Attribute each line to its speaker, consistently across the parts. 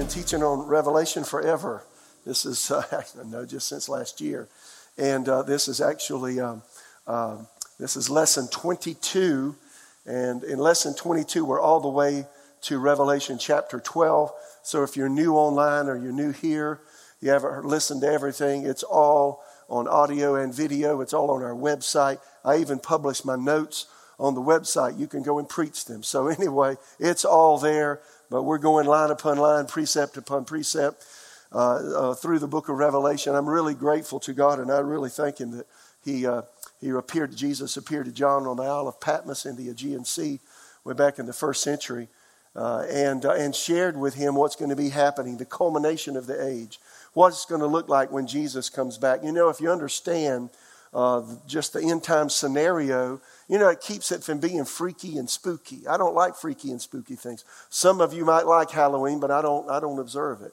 Speaker 1: Been teaching on Revelation forever. This is, uh, no, just since last year. And uh, this is actually, um, uh, this is lesson 22. And in lesson 22, we're all the way to Revelation chapter 12. So if you're new online or you're new here, you haven't listened to everything, it's all on audio and video. It's all on our website. I even publish my notes on the website. You can go and preach them. So anyway, it's all there. But we're going line upon line, precept upon precept uh, uh, through the book of Revelation. I'm really grateful to God, and I really thank Him that He uh, He appeared. To Jesus appeared to John on the Isle of Patmos in the Aegean Sea, way back in the first century, uh, and uh, and shared with him what's going to be happening, the culmination of the age, what's going to look like when Jesus comes back. You know, if you understand uh, just the end time scenario, you know, it keeps it from being freaky and spooky. I don't like freaky and spooky things. Some of you might like Halloween, but I don't, I don't observe it.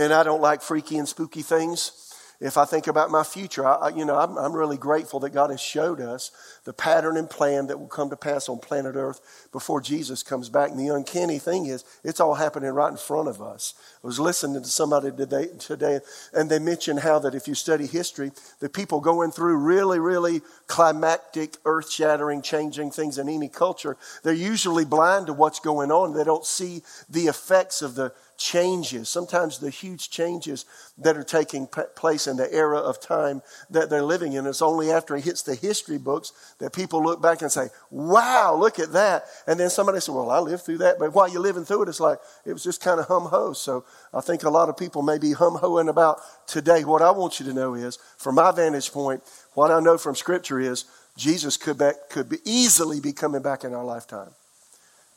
Speaker 1: And I don't like freaky and spooky things if I think about my future, I, you know, I'm, I'm, really grateful that God has showed us the pattern and plan that will come to pass on planet Earth before Jesus comes back. And the uncanny thing is, it's all happening right in front of us. I was listening to somebody today, today and they mentioned how that if you study history, the people going through really, really climactic, earth shattering, changing things in any culture, they're usually blind to what's going on. They don't see the effects of the changes, sometimes the huge changes that are taking place in the era of time that they're living in. It's only after it hits the history books that people look back and say, wow, look at that. And then somebody says, well, I lived through that. But while you're living through it, it's like, it was just kind of hum ho. So I think a lot of people may be hum hoing about today. What I want you to know is, from my vantage point, what I know from Scripture is, Jesus could, be, could be easily be coming back in our lifetime.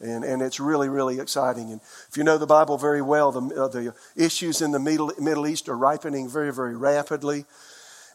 Speaker 1: And, and it's really, really exciting. And if you know the Bible very well, the, uh, the issues in the Middle, Middle East are ripening very, very rapidly.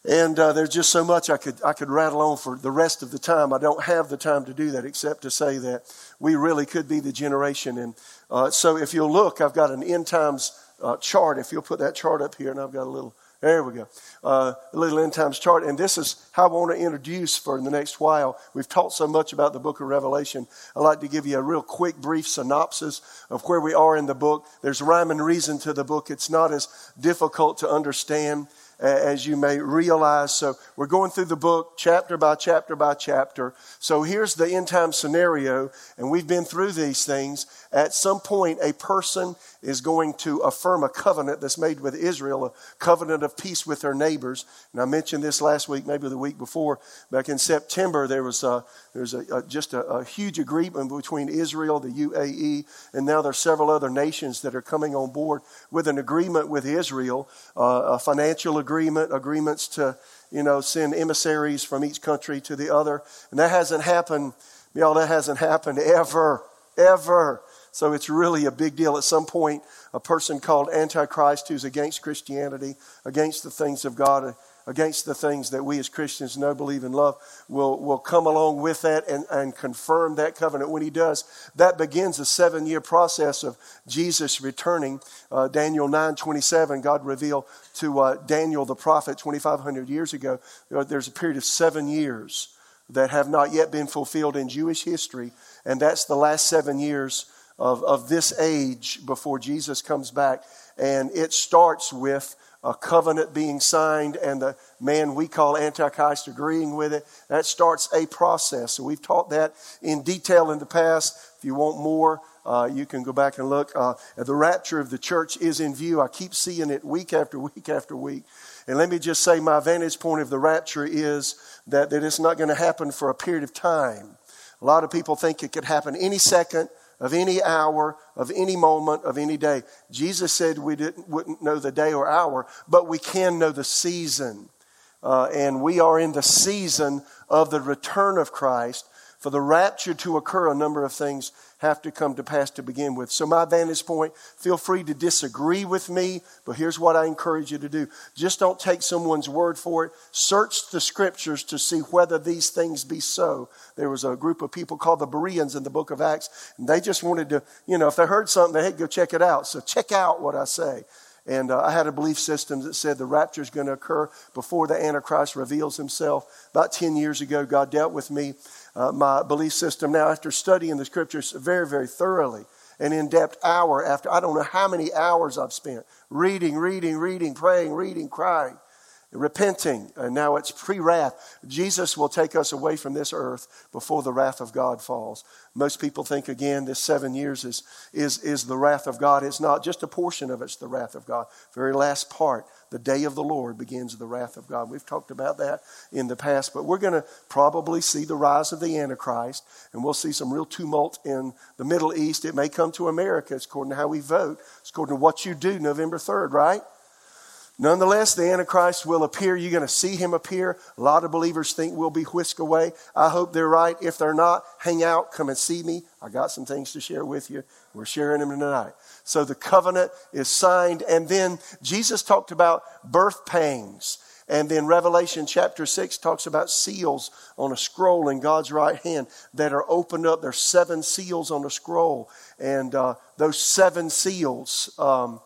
Speaker 1: And uh, there's just so much I could, I could rattle on for the rest of the time. I don't have the time to do that except to say that we really could be the generation. And uh, so if you'll look, I've got an end times uh, chart. If you'll put that chart up here, and I've got a little there we go. Uh, a little end times chart. And this is how I want to introduce for the next while. We've talked so much about the book of Revelation. I'd like to give you a real quick, brief synopsis of where we are in the book. There's rhyme and reason to the book. It's not as difficult to understand as you may realize. So we're going through the book chapter by chapter by chapter. So here's the end time scenario, and we've been through these things. At some point, a person is going to affirm a covenant that's made with Israel, a covenant of peace with their neighbors. And I mentioned this last week, maybe the week before. Back in September, there was a, there was a, a, just a, a huge agreement between Israel, the UAE, and now there are several other nations that are coming on board with an agreement with Israel, uh, a financial agreement, agreements to you know send emissaries from each country to the other. And that hasn't happened, y'all. That hasn't happened ever, ever so it's really a big deal. At some point, a person called Antichrist who's against Christianity, against the things of God, against the things that we as Christians know, believe, and love, will, will come along with that and, and confirm that covenant. When he does, that begins a seven year process of Jesus returning. Uh, Daniel 9 27, God revealed to uh, Daniel the prophet 2,500 years ago, there's a period of seven years that have not yet been fulfilled in Jewish history. And that's the last seven years of, of this age before Jesus comes back. And it starts with a covenant being signed and the man we call Antichrist agreeing with it. That starts a process. So we've taught that in detail in the past. If you want more, uh, you can go back and look. Uh, the rapture of the church is in view. I keep seeing it week after week after week. And let me just say, my vantage point of the rapture is that, that it's not going to happen for a period of time. A lot of people think it could happen any second, of any hour, of any moment, of any day. Jesus said we didn't, wouldn't know the day or hour, but we can know the season. Uh, and we are in the season of the return of Christ. For the rapture to occur, a number of things have to come to pass to begin with. So, my vantage point, feel free to disagree with me, but here's what I encourage you to do. Just don't take someone's word for it. Search the scriptures to see whether these things be so. There was a group of people called the Bereans in the book of Acts, and they just wanted to, you know, if they heard something, they'd go check it out. So, check out what I say. And uh, I had a belief system that said the rapture is going to occur before the Antichrist reveals himself. About 10 years ago, God dealt with me uh, my belief system now after studying the scriptures very, very thoroughly and in depth hour after, I don't know how many hours I've spent reading, reading, reading, praying, reading, crying repenting, and now it's pre wrath. Jesus will take us away from this earth before the wrath of God falls. Most people think, again, this seven years is, is, is the wrath of God. It's not just a portion of it's the wrath of God. Very last part, the day of the Lord begins the wrath of God. We've talked about that in the past, but we're going to probably see the rise of the Antichrist, and we'll see some real tumult in the Middle East. It may come to America. It's according to how we vote, it's according to what you do November 3rd, right? Nonetheless, the Antichrist will appear. You're going to see him appear. A lot of believers think we'll be whisked away. I hope they're right. If they're not, hang out, come and see me. I got some things to share with you. We're sharing them tonight. So the covenant is signed. And then Jesus talked about birth pangs. And then Revelation chapter 6 talks about seals on a scroll in God's right hand that are opened up. There's seven seals on the scroll. And uh, those seven seals. Um,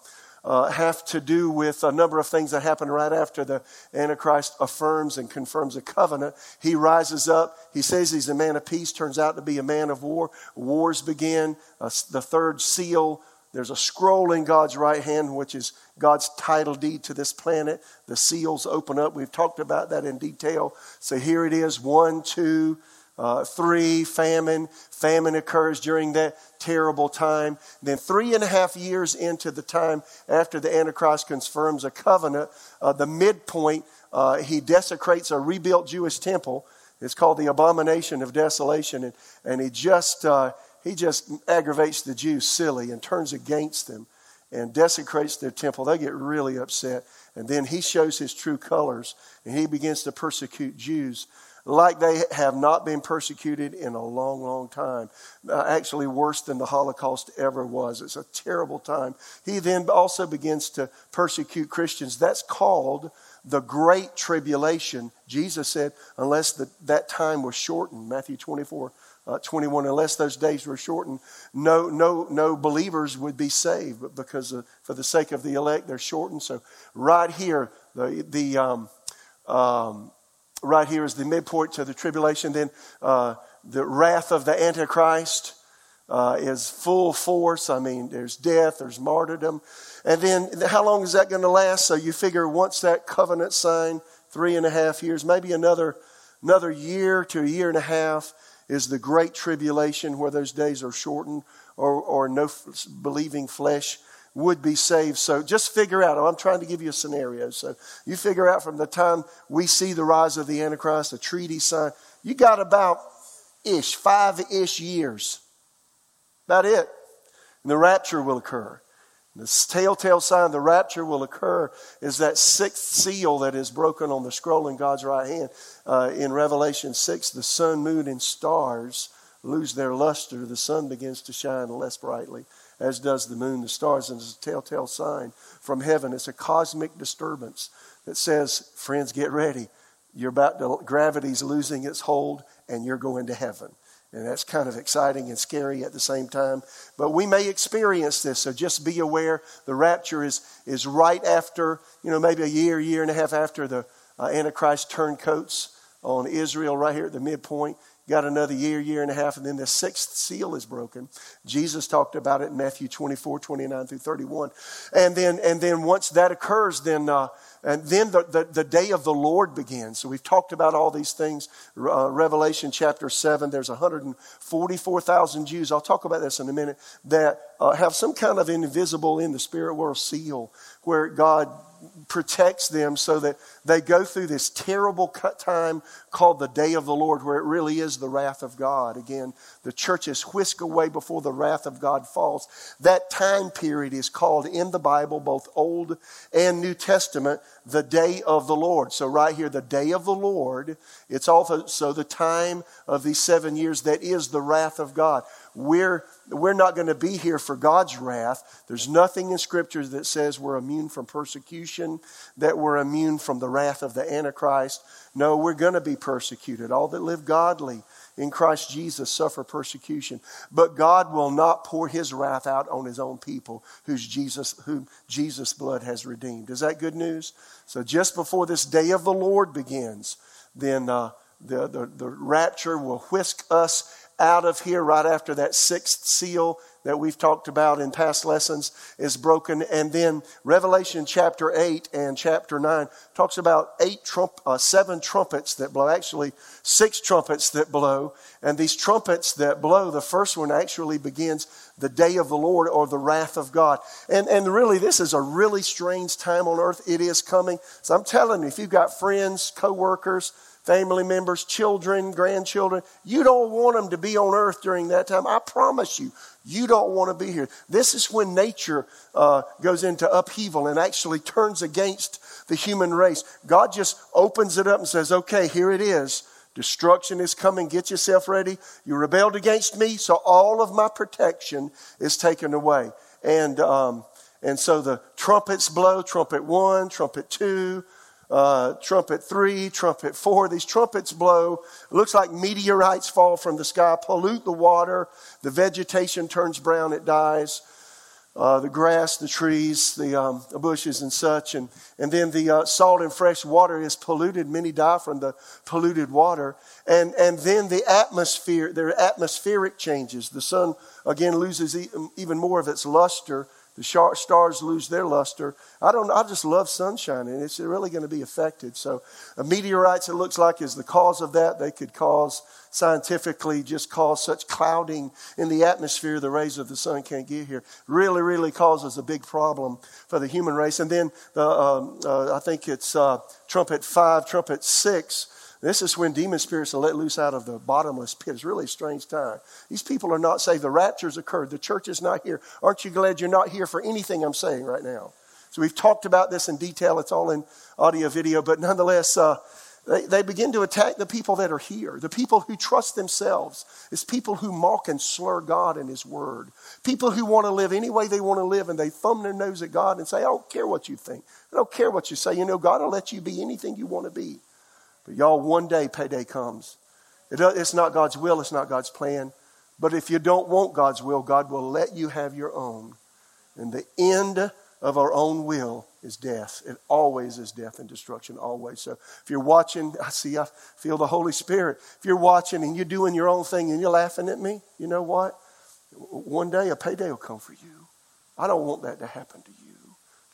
Speaker 1: uh, have to do with a number of things that happen right after the Antichrist affirms and confirms a covenant. He rises up. He says he's a man of peace, turns out to be a man of war. Wars begin. Uh, the third seal, there's a scroll in God's right hand, which is God's title deed to this planet. The seals open up. We've talked about that in detail. So here it is one, two, uh, three, famine. Famine occurs during that terrible time. Then, three and a half years into the time after the Antichrist confirms a covenant, uh, the midpoint, uh, he desecrates a rebuilt Jewish temple. It's called the abomination of desolation. And, and he, just, uh, he just aggravates the Jews silly and turns against them and desecrates their temple. They get really upset. And then he shows his true colors and he begins to persecute Jews like they have not been persecuted in a long, long time. Uh, actually, worse than the Holocaust ever was. It's a terrible time. He then also begins to persecute Christians. That's called the Great Tribulation. Jesus said, unless the, that time was shortened, Matthew 24. Uh, 21 unless those days were shortened no no no believers would be saved but because of, for the sake of the elect they're shortened so right here the the um, um, right here is the midpoint to the tribulation. Then uh, the wrath of the Antichrist uh, is full force. I mean, there's death, there's martyrdom. And then how long is that going to last? So you figure once that covenant signed, three and a half years, maybe another, another year to a year and a half is the great tribulation where those days are shortened or, or no believing flesh would be saved. So just figure out, I'm trying to give you a scenario. So you figure out from the time we see the rise of the Antichrist, the treaty signed, you got about ish, five ish years. About it. And the rapture will occur. The telltale sign the rapture will occur is that sixth seal that is broken on the scroll in God's right hand. Uh, in Revelation 6, the sun, moon, and stars lose their luster. The sun begins to shine less brightly as does the moon, the stars, and it's a telltale sign from heaven. It's a cosmic disturbance that says, friends, get ready. You're about to, gravity's losing its hold, and you're going to heaven. And that's kind of exciting and scary at the same time. But we may experience this, so just be aware. The rapture is, is right after, you know, maybe a year, year and a half after the uh, Antichrist turncoats on Israel, right here at the midpoint got another year, year and a half, and then the sixth seal is broken. Jesus talked about it in Matthew 24, 29 through 31. And then, and then once that occurs, then, uh, and then the, the, the, day of the Lord begins. So we've talked about all these things. Uh, Revelation chapter 7, there's 144,000 Jews. I'll talk about this in a minute that uh, have some kind of invisible in the spirit world seal where God protects them so that they go through this terrible time called the day of the Lord, where it really is the wrath of God. Again, the church is whisked away before the wrath of God falls. That time period is called in the Bible, both Old and New Testament, the day of the Lord. So, right here, the day of the Lord, it's also so the time of these seven years that is the wrath of God. We're we're not going to be here for God's wrath. There's nothing in Scripture that says we're immune from persecution, that we're immune from the wrath of the Antichrist. No, we're going to be persecuted. All that live godly in Christ Jesus suffer persecution. But God will not pour his wrath out on his own people whose Jesus, whom Jesus' blood has redeemed. Is that good news? So just before this day of the Lord begins, then uh, the, the, the rapture will whisk us out of here right after that sixth seal that we've talked about in past lessons is broken. And then Revelation chapter 8 and chapter 9 talks about eight trump, uh, seven trumpets that blow, actually six trumpets that blow. And these trumpets that blow, the first one actually begins the day of the Lord or the wrath of God. And, and really, this is a really strange time on earth. It is coming. So I'm telling you, if you've got friends, coworkers, family members, children, grandchildren. You don't want them to be on earth during that time. I promise you, you don't want to be here. This is when nature uh, goes into upheaval and actually turns against the human race. God just opens it up and says, okay, here it is. Destruction is coming. Get yourself ready. You rebelled against me, so all of my protection is taken away. And, um, and so the trumpets blow trumpet one, trumpet two, uh, trumpet three, trumpet four. These trumpets blow. It looks like meteorites fall from the sky, pollute the water. The vegetation turns brown, it dies. Uh, the grass, the trees, the, um, bushes, and such. And, and then the uh, salt and fresh water is polluted. Many die from the polluted water. And, and then the atmosphere, there are atmospheric changes. The sun, again, loses even more of its luster the stars lose their luster. I don't. I just love sunshine, and it's really going to be affected. So, a meteorites, it looks like, is the cause of that. They could cause scientifically just cause such clouding in the atmosphere. The rays of the sun can't get here. Really, really causes a big problem for the human race. And then the, um, uh, I think it's uh, trumpet five, trumpet six this is when demon spirits are let loose out of the bottomless pit. It's really a strange time. These people are not saved. The rapture's occurred. The church is not here. Aren't you glad you're not here for anything I'm saying right now? So we've talked about this in detail. It's all in audio, video, but nonetheless, uh, they, they begin to attack the people that are here, the people who trust themselves. It's people who mock and slur God and His Word. People who want to live any way they want to live and they thumb their nose at God and say, I don't care what you think. I don't care what you say. You know, God will let you be anything you want to be. But y'all, one day payday comes. Uh, it's not God's will, it's not God's plan. But if you don't want God's will, God will let you have your own. And the end of our own will is death. It always is death and destruction, always. So if you're watching, I see, I feel the Holy Spirit. If you're watching and you're doing your own thing and you're laughing at me, you know what? One day a payday will come for you. I don't want that to happen to you.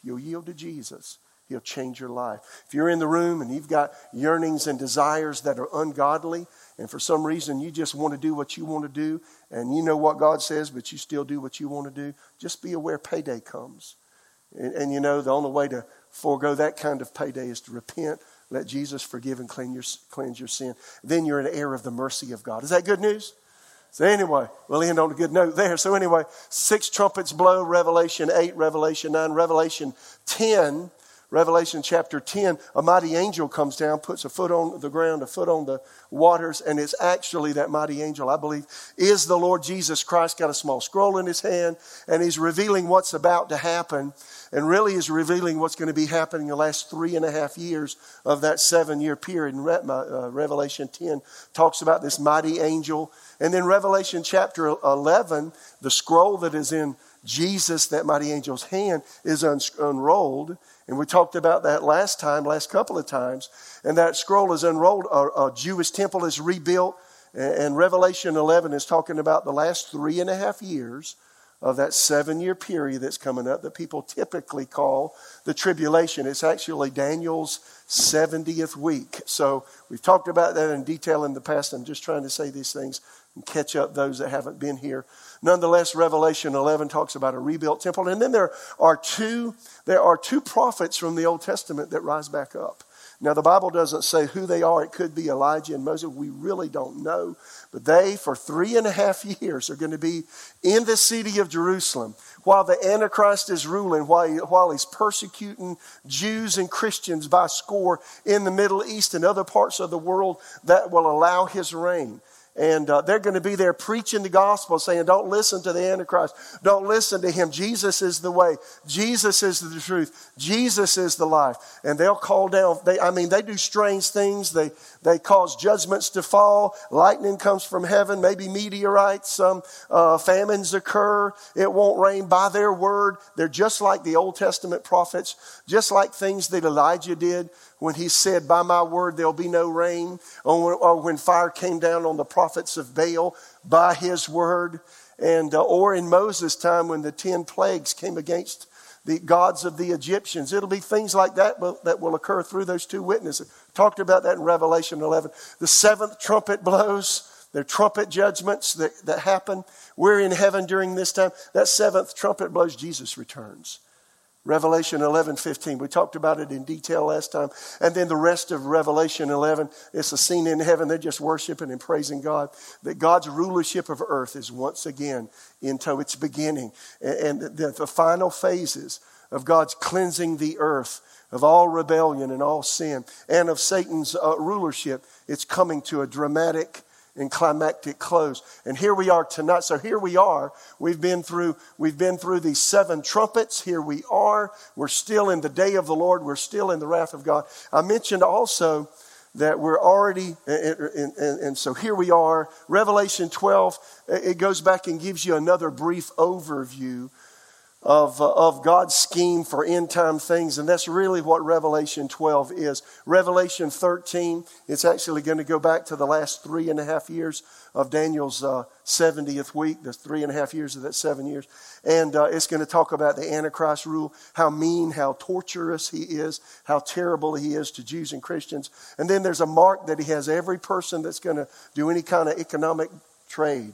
Speaker 1: You'll yield to Jesus, He'll change your life. If you're in the room and you've got yearnings and desires that are ungodly, and for some reason you just want to do what you want to do, and you know what God says, but you still do what you want to do, just be aware payday comes. And, and you know, the only way to forego that kind of payday is to repent, let Jesus forgive and cleanse your, cleanse your sin. Then you're an heir of the mercy of God. Is that good news? So anyway, we'll end on a good note there. So anyway, six trumpets blow, Revelation 8, Revelation 9, Revelation 10 Revelation chapter 10, a mighty angel comes down, puts a foot on the ground, a foot on the waters, and it's actually that mighty angel, I believe, is the Lord Jesus Christ, got a small scroll in his hand, and he's revealing what's about to happen, and really is revealing what's going to be happening in the last three and a half years of that seven year period. And uh, Revelation 10 talks about this mighty angel. And then Revelation chapter 11, the scroll that is in Jesus, that mighty angel's hand, is un- unrolled. And we talked about that last time, last couple of times. And that scroll is unrolled. A, a Jewish temple is rebuilt. And Revelation 11 is talking about the last three and a half years of that seven year period that's coming up that people typically call the tribulation. It's actually Daniel's 70th week. So we've talked about that in detail in the past. I'm just trying to say these things and catch up those that haven't been here. Nonetheless, Revelation 11 talks about a rebuilt temple. And then there are two, there are two prophets from the Old Testament that rise back up. Now, the Bible doesn't say who they are. It could be Elijah and Moses. We really don't know. But they, for three and a half years, are going to be in the city of Jerusalem while the Antichrist is ruling, while, he, while he's persecuting Jews and Christians by score in the Middle East and other parts of the world that will allow his reign. And uh, they're going to be there preaching the gospel, saying, Don't listen to the Antichrist. Don't listen to him. Jesus is the way. Jesus is the truth. Jesus is the life. And they'll call down, they, I mean, they do strange things. They, they cause judgments to fall. Lightning comes from heaven, maybe meteorites. Some uh, famines occur. It won't rain by their word. They're just like the Old Testament prophets, just like things that Elijah did when he said, By my word, there'll be no rain, or when fire came down on the prophets of Baal, by his word, and, uh, or in Moses' time when the 10 plagues came against the gods of the Egyptians. It'll be things like that that will occur through those two witnesses. Talked about that in Revelation 11. The seventh trumpet blows. There are trumpet judgments that, that happen. We're in heaven during this time. That seventh trumpet blows, Jesus returns. Revelation 11, 15. We talked about it in detail last time. And then the rest of Revelation 11, it's a scene in heaven. They're just worshiping and praising God. That God's rulership of earth is once again into its beginning. And the, the final phases of God's cleansing the earth of all rebellion and all sin and of Satan's uh, rulership, it's coming to a dramatic and climactic close. And here we are tonight. So here we are. We've been through, we've been through these seven trumpets. Here we are. We're still in the day of the Lord. We're still in the wrath of God. I mentioned also that we're already, uh, uh, and, and, and so here we are. Revelation 12, uh, it goes back and gives you another brief overview of, uh, of God's scheme for end time things. And that's really what Revelation 12 is. Revelation 13, it's actually going to go back to the last three and a half years of Daniel's uh, 70th week, the three and a half years of that seven years. And uh, it's going to talk about the Antichrist rule, how mean, how torturous he is, how terrible he is to Jews and Christians. And then there's a mark that he has every person that's going to do any kind of economic trade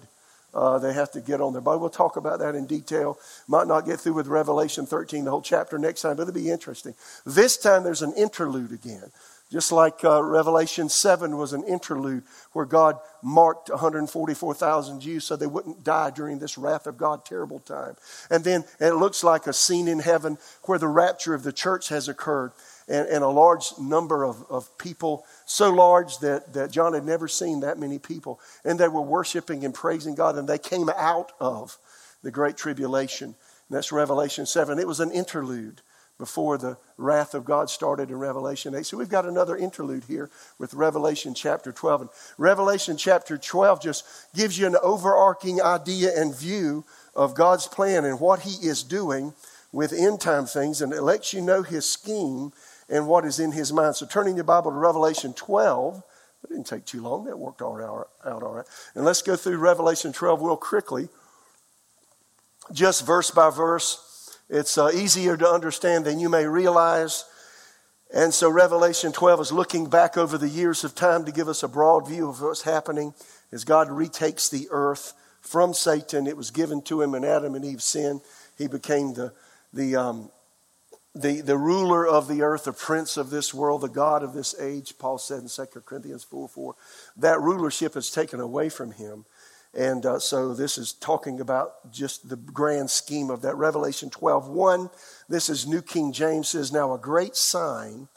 Speaker 1: uh, they have to get on their boat. We'll talk about that in detail. Might not get through with Revelation 13, the whole chapter next time, but it'll be interesting. This time there's an interlude again. Just like uh, Revelation 7 was an interlude where God marked 144,000 Jews so they wouldn't die during this wrath of God terrible time. And then it looks like a scene in heaven where the rapture of the church has occurred and, and a large number of, of people, so large that, that John had never seen that many people. And they were worshiping and praising God, and they came out of the Great Tribulation. And that's Revelation 7. It was an interlude before the wrath of God started in Revelation 8. So we've got another interlude here with Revelation chapter 12. And Revelation chapter 12 just gives you an overarching idea and view of God's plan and what He is doing with end time things, and it lets you know His scheme and what is in his mind. So turning your Bible to Revelation 12, it didn't take too long. That worked out all right. And let's go through Revelation 12 real quickly, just verse by verse. It's uh, easier to understand than you may realize. And so Revelation 12 is looking back over the years of time to give us a broad view of what's happening as God retakes the earth from Satan. It was given to him in Adam and Eve's sin. He became the, the um, the, the ruler of the earth, the prince of this world, the God of this age, Paul said in 2 Corinthians 4 4, that rulership is taken away from him. And uh, so this is talking about just the grand scheme of that. Revelation 12 1, this is New King James says, Now a great sign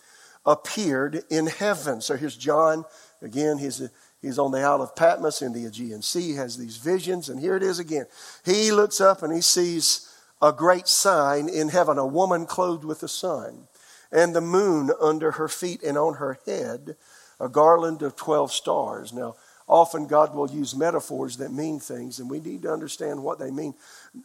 Speaker 1: appeared in heaven. So here's John. Again, he's, he's on the Isle of Patmos in the Aegean Sea. Has these visions. And here it is again. He looks up and he sees a great sign in heaven a woman clothed with the sun, and the moon under her feet, and on her head a garland of 12 stars. Now, often God will use metaphors that mean things, and we need to understand what they mean.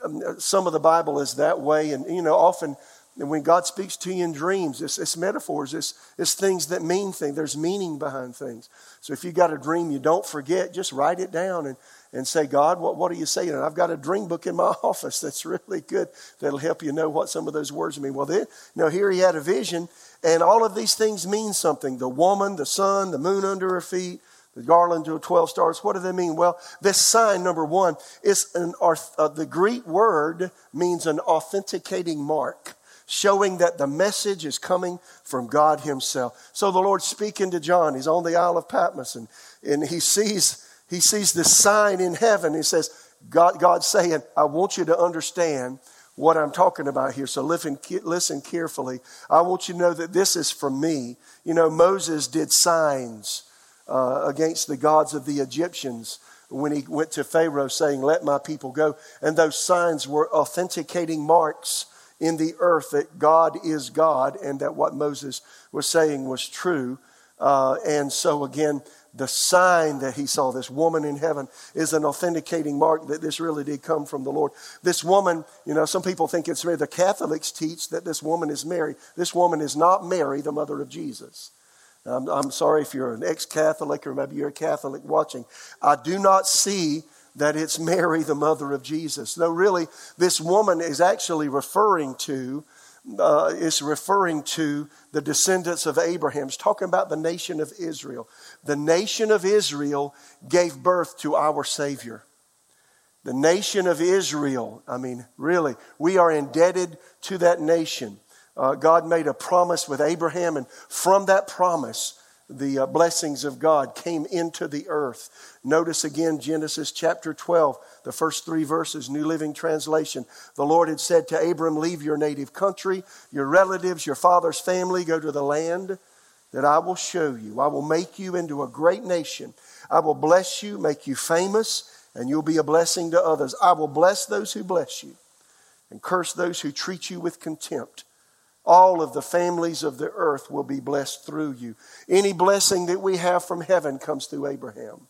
Speaker 1: Um, some of the Bible is that way, and you know, often when God speaks to you in dreams, it's, it's metaphors, it's, it's things that mean things. There's meaning behind things. So if you got a dream you don't forget, just write it down and and say, God, what, what are you saying? And I've got a dream book in my office that's really good that'll help you know what some of those words mean. Well, then, you know, here he had a vision, and all of these things mean something. The woman, the sun, the moon under her feet, the garland of 12 stars. What do they mean? Well, this sign, number one, is an, uh, the Greek word means an authenticating mark showing that the message is coming from God Himself. So the Lord speaking to John, he's on the Isle of Patmos, and, and he sees he sees this sign in heaven. He says, God, God's saying, I want you to understand what I'm talking about here. So listen, listen carefully. I want you to know that this is from me. You know, Moses did signs uh, against the gods of the Egyptians when he went to Pharaoh saying, Let my people go. And those signs were authenticating marks in the earth that God is God and that what Moses was saying was true. Uh, and so, again, the sign that he saw, this woman in heaven, is an authenticating mark that this really did come from the Lord. This woman, you know, some people think it's Mary. The Catholics teach that this woman is Mary. This woman is not Mary, the mother of Jesus. I'm, I'm sorry if you're an ex Catholic or maybe you're a Catholic watching. I do not see that it's Mary, the mother of Jesus. No, really, this woman is actually referring to uh, is referring to the descendants of Abraham. It's talking about the nation of Israel. The nation of Israel gave birth to our Savior. The nation of Israel, I mean, really, we are indebted to that nation. Uh, God made a promise with Abraham, and from that promise, the uh, blessings of God came into the earth. Notice again Genesis chapter 12, the first three verses, New Living Translation. The Lord had said to Abram, Leave your native country, your relatives, your father's family, go to the land that I will show you. I will make you into a great nation. I will bless you, make you famous, and you'll be a blessing to others. I will bless those who bless you and curse those who treat you with contempt. All of the families of the earth will be blessed through you. Any blessing that we have from heaven comes through Abraham.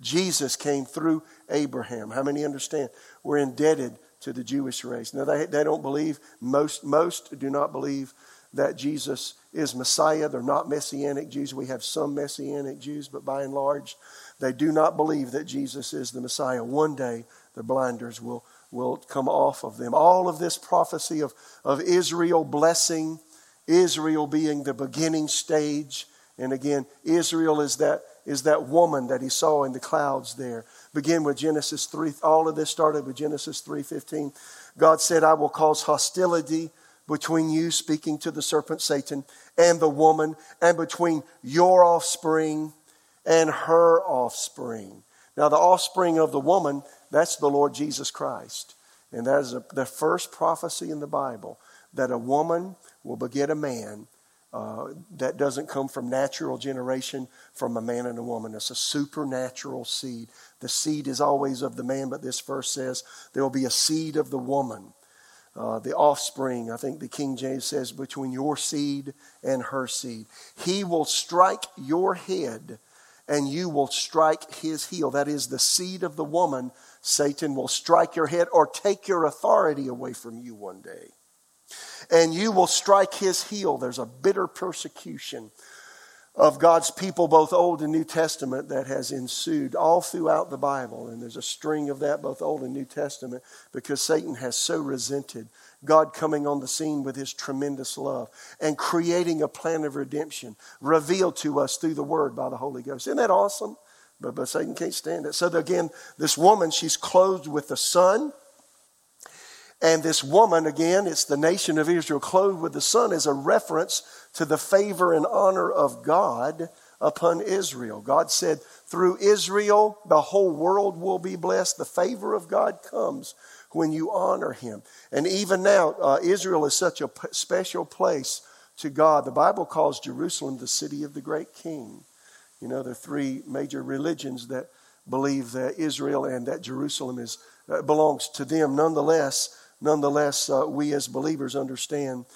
Speaker 1: Jesus came through Abraham. How many understand? We're indebted to the Jewish race. Now, they, they don't believe, most, most do not believe that Jesus is Messiah. They're not Messianic Jews. We have some Messianic Jews, but by and large, they do not believe that Jesus is the Messiah. One day, the blinders will will come off of them. All of this prophecy of, of Israel blessing, Israel being the beginning stage. And again, Israel is that, is that woman that he saw in the clouds there. Begin with Genesis 3. All of this started with Genesis 3.15. God said, I will cause hostility between you, speaking to the serpent Satan, and the woman, and between your offspring and her offspring. Now, the offspring of the woman that's the Lord Jesus Christ. And that is a, the first prophecy in the Bible that a woman will beget a man uh, that doesn't come from natural generation from a man and a woman. It's a supernatural seed. The seed is always of the man, but this verse says there will be a seed of the woman. Uh, the offspring, I think the King James says, between your seed and her seed. He will strike your head and you will strike his heel. That is the seed of the woman Satan will strike your head or take your authority away from you one day. And you will strike his heel. There's a bitter persecution of God's people, both Old and New Testament, that has ensued all throughout the Bible. And there's a string of that, both Old and New Testament, because Satan has so resented God coming on the scene with his tremendous love and creating a plan of redemption revealed to us through the Word by the Holy Ghost. Isn't that awesome? But, but Satan can't stand it. So again, this woman, she's clothed with the sun. And this woman, again, it's the nation of Israel clothed with the sun, is a reference to the favor and honor of God upon Israel. God said, through Israel, the whole world will be blessed. The favor of God comes when you honor him. And even now, uh, Israel is such a p- special place to God. The Bible calls Jerusalem the city of the great king. You know, the three major religions that believe that Israel and that Jerusalem is, uh, belongs to them. Nonetheless, nonetheless, uh, we as believers understand.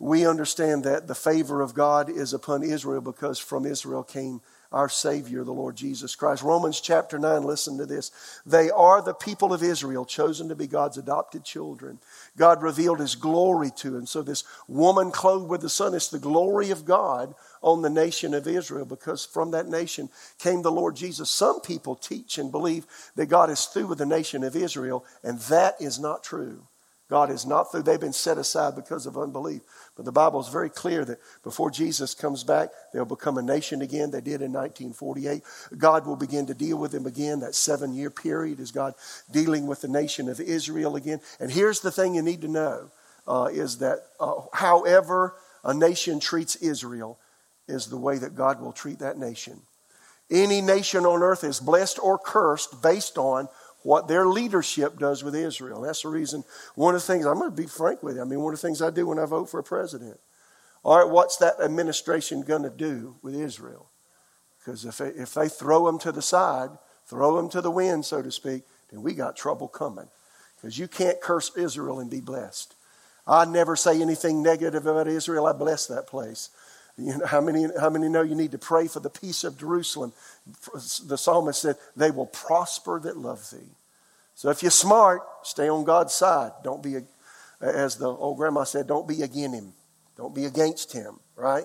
Speaker 1: We understand that the favor of God is upon Israel because from Israel came our Savior, the Lord Jesus Christ. Romans chapter 9, listen to this. They are the people of Israel, chosen to be God's adopted children. God revealed His glory to. them. so, this woman clothed with the sun, is the glory of God on the nation of Israel because from that nation came the Lord Jesus. Some people teach and believe that God is through with the nation of Israel, and that is not true. God is not through. They've been set aside because of unbelief. But the Bible is very clear that before Jesus comes back, they'll become a nation again. They did in 1948. God will begin to deal with them again. That seven year period is God dealing with the nation of Israel again. And here's the thing you need to know uh, is that uh, however a nation treats Israel, is the way that God will treat that nation. Any nation on earth is blessed or cursed based on what their leadership does with Israel. That's the reason, one of the things, I'm going to be frank with you. I mean, one of the things I do when I vote for a president. All right, what's that administration going to do with Israel? Because if they, if they throw them to the side, throw them to the wind, so to speak, then we got trouble coming. Because you can't curse Israel and be blessed. I never say anything negative about Israel. I bless that place. You know, how many, how many know you need to pray for the peace of Jerusalem? The psalmist said, They will prosper that love thee. So if you're smart, stay on God's side. Don't be, as the old grandma said, don't be against him. Don't be against him, right?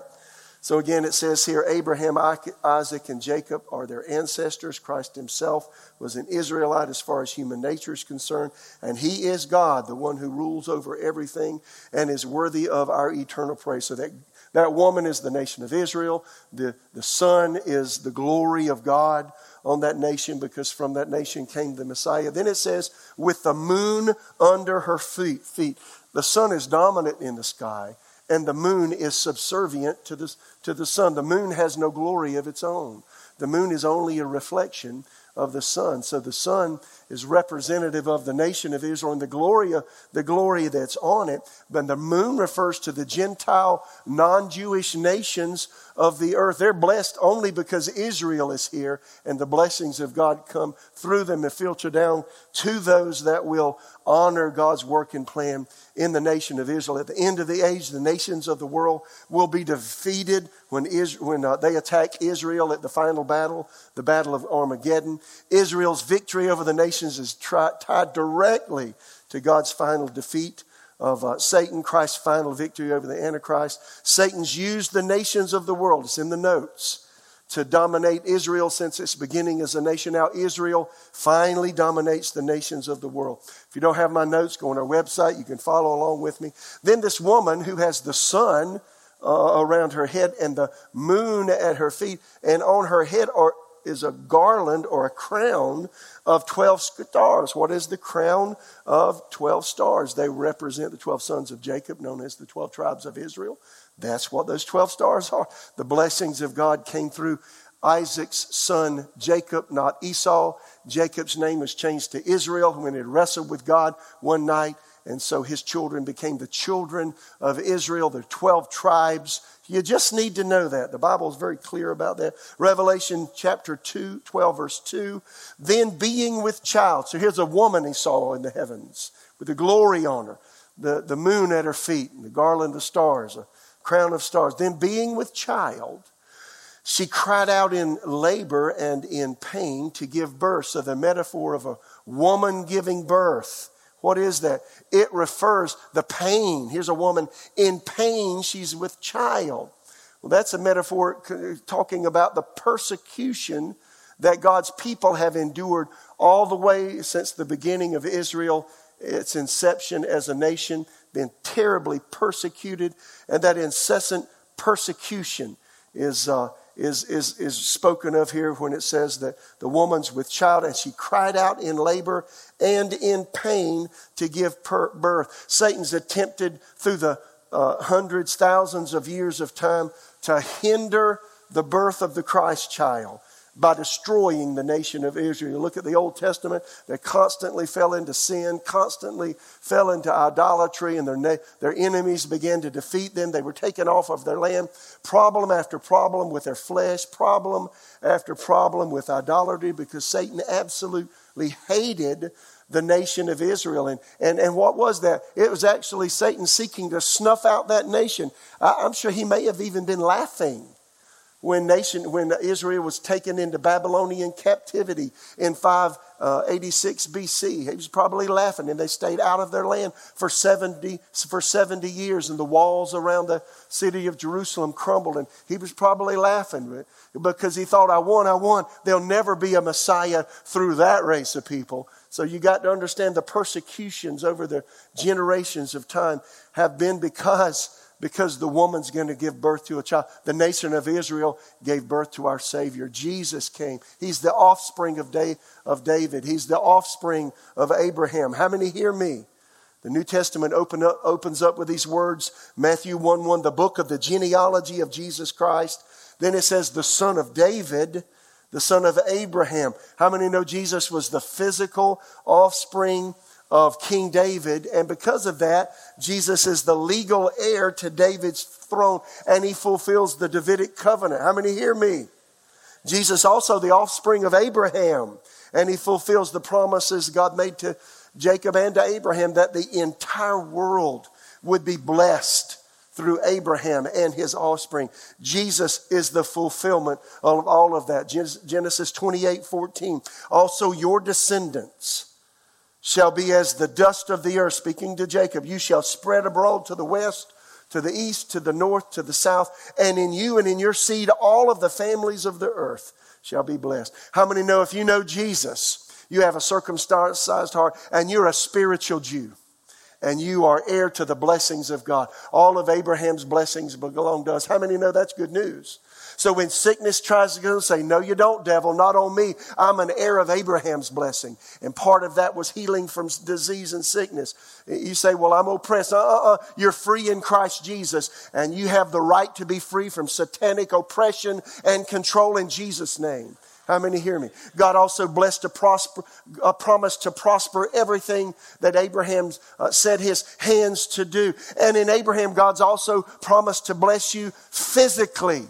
Speaker 1: So again, it says here Abraham, Isaac, and Jacob are their ancestors. Christ himself was an Israelite as far as human nature is concerned. And he is God, the one who rules over everything and is worthy of our eternal praise. So that, that woman is the nation of Israel. The, the sun is the glory of God on that nation because from that nation came the Messiah. Then it says, with the moon under her feet. feet. The sun is dominant in the sky and the moon is subservient to the, to the sun. The moon has no glory of its own. The moon is only a reflection of the sun. So the sun is representative of the nation of Israel and the glory, of, the glory that's on it. But the moon refers to the Gentile, non Jewish nations of the earth. They're blessed only because Israel is here and the blessings of God come through them and filter down to those that will honor God's work and plan in the nation of Israel. At the end of the age, the nations of the world will be defeated when, Israel, when uh, they attack Israel at the final battle, the Battle of Armageddon. Israel's victory over the nations is tri- tied directly to God's final defeat of uh, Satan, Christ's final victory over the Antichrist. Satan's used the nations of the world, it's in the notes, to dominate Israel since its beginning as a nation. Now, Israel finally dominates the nations of the world. If you don't have my notes, go on our website. You can follow along with me. Then, this woman who has the sun uh, around her head and the moon at her feet, and on her head are, is a garland or a crown of 12 stars. What is the crown of 12 stars? They represent the 12 sons of Jacob, known as the 12 tribes of Israel. That's what those 12 stars are. The blessings of God came through Isaac's son Jacob, not Esau. Jacob's name was changed to Israel when he wrestled with God one night. And so his children became the children of Israel, the 12 tribes. You just need to know that. The Bible is very clear about that. Revelation chapter 2, 12, verse 2. Then being with child. So here's a woman he saw in the heavens with the glory on her, the, the moon at her feet, and the garland of stars, a crown of stars. Then being with child, she cried out in labor and in pain to give birth. So the metaphor of a woman giving birth what is that? It refers the pain. Here's a woman in pain. She's with child. Well, that's a metaphor talking about the persecution that God's people have endured all the way since the beginning of Israel, its inception as a nation, been terribly persecuted, and that incessant persecution is uh, is, is, is spoken of here when it says that the woman's with child and she cried out in labor and in pain to give birth. Satan's attempted through the uh, hundreds, thousands of years of time to hinder the birth of the Christ child by destroying the nation of Israel. You look at the Old Testament. They constantly fell into sin, constantly fell into idolatry, and their, their enemies began to defeat them. They were taken off of their land. Problem after problem with their flesh, problem after problem with idolatry, because Satan absolutely hated the nation of Israel. And, and, and what was that? It was actually Satan seeking to snuff out that nation. I, I'm sure he may have even been laughing when nation when Israel was taken into Babylonian captivity in 586 uh, BC. He was probably laughing, and they stayed out of their land for 70 for 70 years, and the walls around the city of Jerusalem crumbled, and he was probably laughing because he thought, "I won, I won." There'll never be a Messiah through that race of people. So you got to understand the persecutions over the generations of time have been because because the woman's going to give birth to a child. The nation of Israel gave birth to our Savior. Jesus came. He's the offspring of, of David, He's the offspring of Abraham. How many hear me? The New Testament open up, opens up with these words Matthew 1 1, the book of the genealogy of Jesus Christ. Then it says, the son of David, the son of Abraham. How many know Jesus was the physical offspring of King David. And because of that, Jesus is the legal heir to David's throne and he fulfills the Davidic covenant. How many hear me? Jesus also the offspring of Abraham and he fulfills the promises God made to Jacob and to Abraham that the entire world would be blessed through Abraham and his offspring. Jesus is the fulfillment of all of that. Genesis 28 14. Also, your descendants shall be as the dust of the earth. Speaking to Jacob, you shall spread abroad to the west, to the east, to the north, to the south, and in you and in your seed all of the families of the earth shall be blessed. How many know if you know Jesus, you have a circumcised heart and you're a spiritual Jew? and you are heir to the blessings of God. All of Abraham's blessings belong to us. How many know that's good news? So when sickness tries to go, and say, No, you don't, devil, not on me. I'm an heir of Abraham's blessing. And part of that was healing from disease and sickness. You say, Well, I'm oppressed. Uh uh uh. You're free in Christ Jesus, and you have the right to be free from satanic oppression and control in Jesus' name. How many hear me? God also blessed to prosper, a promise to prosper everything that Abraham uh, set his hands to do. And in Abraham, God's also promised to bless you physically,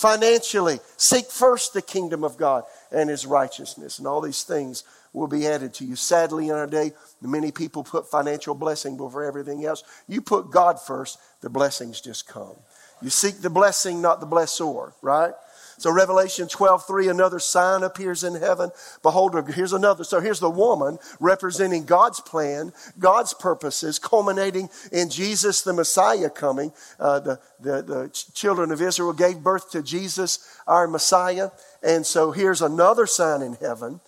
Speaker 1: financially. Seek first the kingdom of God and his righteousness, and all these things will be added to you. Sadly, in our day, many people put financial blessing before everything else. You put God first, the blessings just come. You seek the blessing, not the blessor, right? So Revelation 12, 3, another sign appears in heaven. Behold, here's another. So here's the woman representing God's plan, God's purposes, culminating in Jesus, the Messiah coming. Uh, the, the, the children of Israel gave birth to Jesus, our Messiah. And so here's another sign in heaven.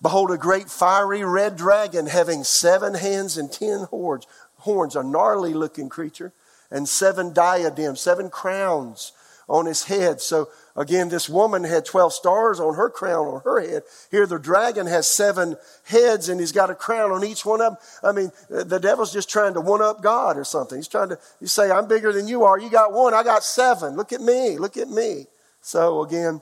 Speaker 1: Behold, a great fiery red dragon having seven hands and ten horns. Horns, a gnarly looking creature, and seven diadems, seven crowns on his head. So Again, this woman had 12 stars on her crown on her head. Here, the dragon has seven heads and he's got a crown on each one of them. I mean, the devil's just trying to one up God or something. He's trying to, you say, I'm bigger than you are. You got one. I got seven. Look at me. Look at me. So again,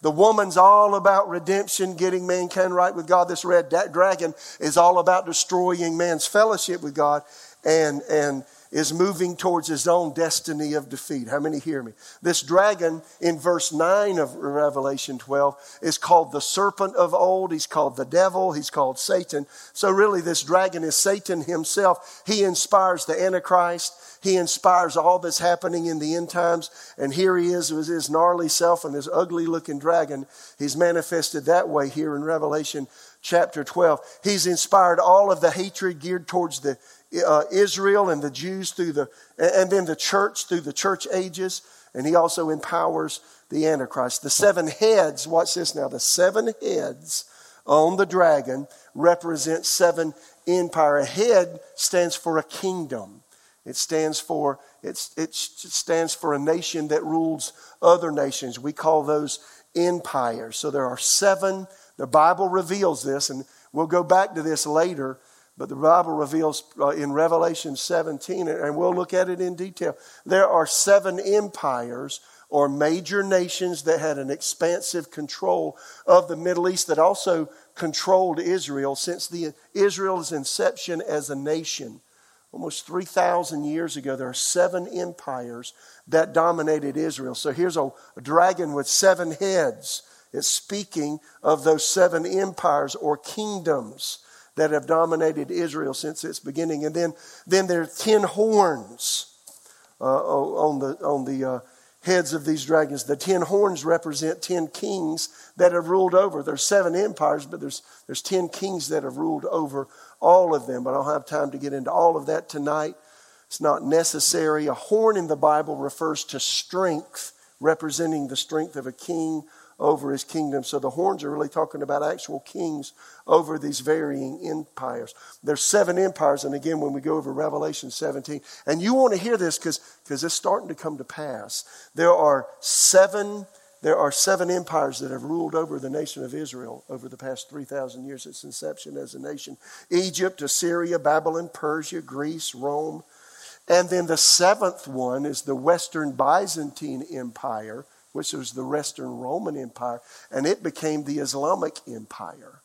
Speaker 1: the woman's all about redemption, getting mankind right with God. This red dragon is all about destroying man's fellowship with God and, and, is moving towards his own destiny of defeat. How many hear me? This dragon in verse 9 of Revelation 12 is called the serpent of old. He's called the devil. He's called Satan. So really this dragon is Satan himself. He inspires the Antichrist. He inspires all that's happening in the end times. And here he is with his gnarly self and this ugly looking dragon. He's manifested that way here in Revelation chapter 12. He's inspired all of the hatred geared towards the uh, Israel and the Jews through the, and then the church through the church ages. And he also empowers the Antichrist. The seven heads, watch this now, the seven heads on the dragon represent seven empire. A head stands for a kingdom. It stands for, it's, it stands for a nation that rules other nations. We call those empires. So there are seven, the Bible reveals this, and we'll go back to this later but the Bible reveals uh, in Revelation 17, and we'll look at it in detail. There are seven empires or major nations that had an expansive control of the Middle East that also controlled Israel since the, Israel's inception as a nation. Almost 3,000 years ago, there are seven empires that dominated Israel. So here's a, a dragon with seven heads. It's speaking of those seven empires or kingdoms that have dominated Israel since its beginning. And then, then there are ten horns uh, on the, on the uh, heads of these dragons. The ten horns represent ten kings that have ruled over. There's seven empires, but there's, there's ten kings that have ruled over all of them. But I don't have time to get into all of that tonight. It's not necessary. A horn in the Bible refers to strength, representing the strength of a king over his kingdom. So the horns are really talking about actual kings over these varying empires. There's seven empires, and again, when we go over Revelation 17, and you want to hear this because it's starting to come to pass. There are seven. There are seven empires that have ruled over the nation of Israel over the past 3,000 years, its inception as a nation Egypt, Assyria, Babylon, Persia, Greece, Rome. And then the seventh one is the Western Byzantine Empire, which was the Western Roman Empire, and it became the Islamic Empire.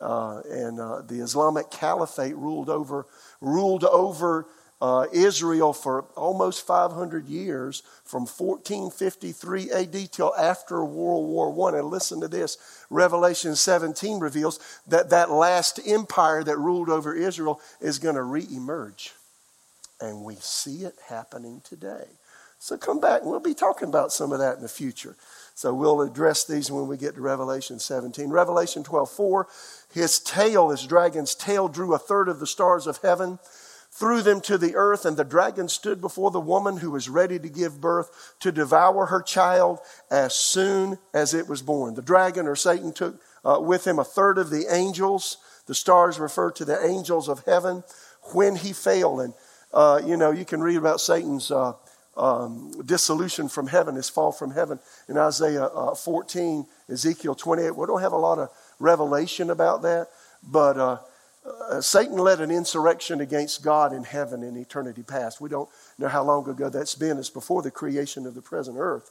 Speaker 1: Uh, and uh, the Islamic Caliphate ruled over ruled over uh, Israel for almost 500 years, from 1453 AD till after World War One. And listen to this: Revelation 17 reveals that that last empire that ruled over Israel is going to reemerge And we see it happening today. So come back and we'll be talking about some of that in the future. So we'll address these when we get to Revelation 17. Revelation 12 4, his tail, his dragon's tail, drew a third of the stars of heaven, threw them to the earth, and the dragon stood before the woman who was ready to give birth to devour her child as soon as it was born. The dragon or Satan took uh, with him a third of the angels. The stars refer to the angels of heaven when he fell. And, uh, you know, you can read about Satan's. Uh, um, dissolution from heaven, his fall from heaven. In Isaiah uh, 14, Ezekiel 28, we don't have a lot of revelation about that, but uh, uh, Satan led an insurrection against God in heaven in eternity past. We don't know how long ago that's been. It's before the creation of the present earth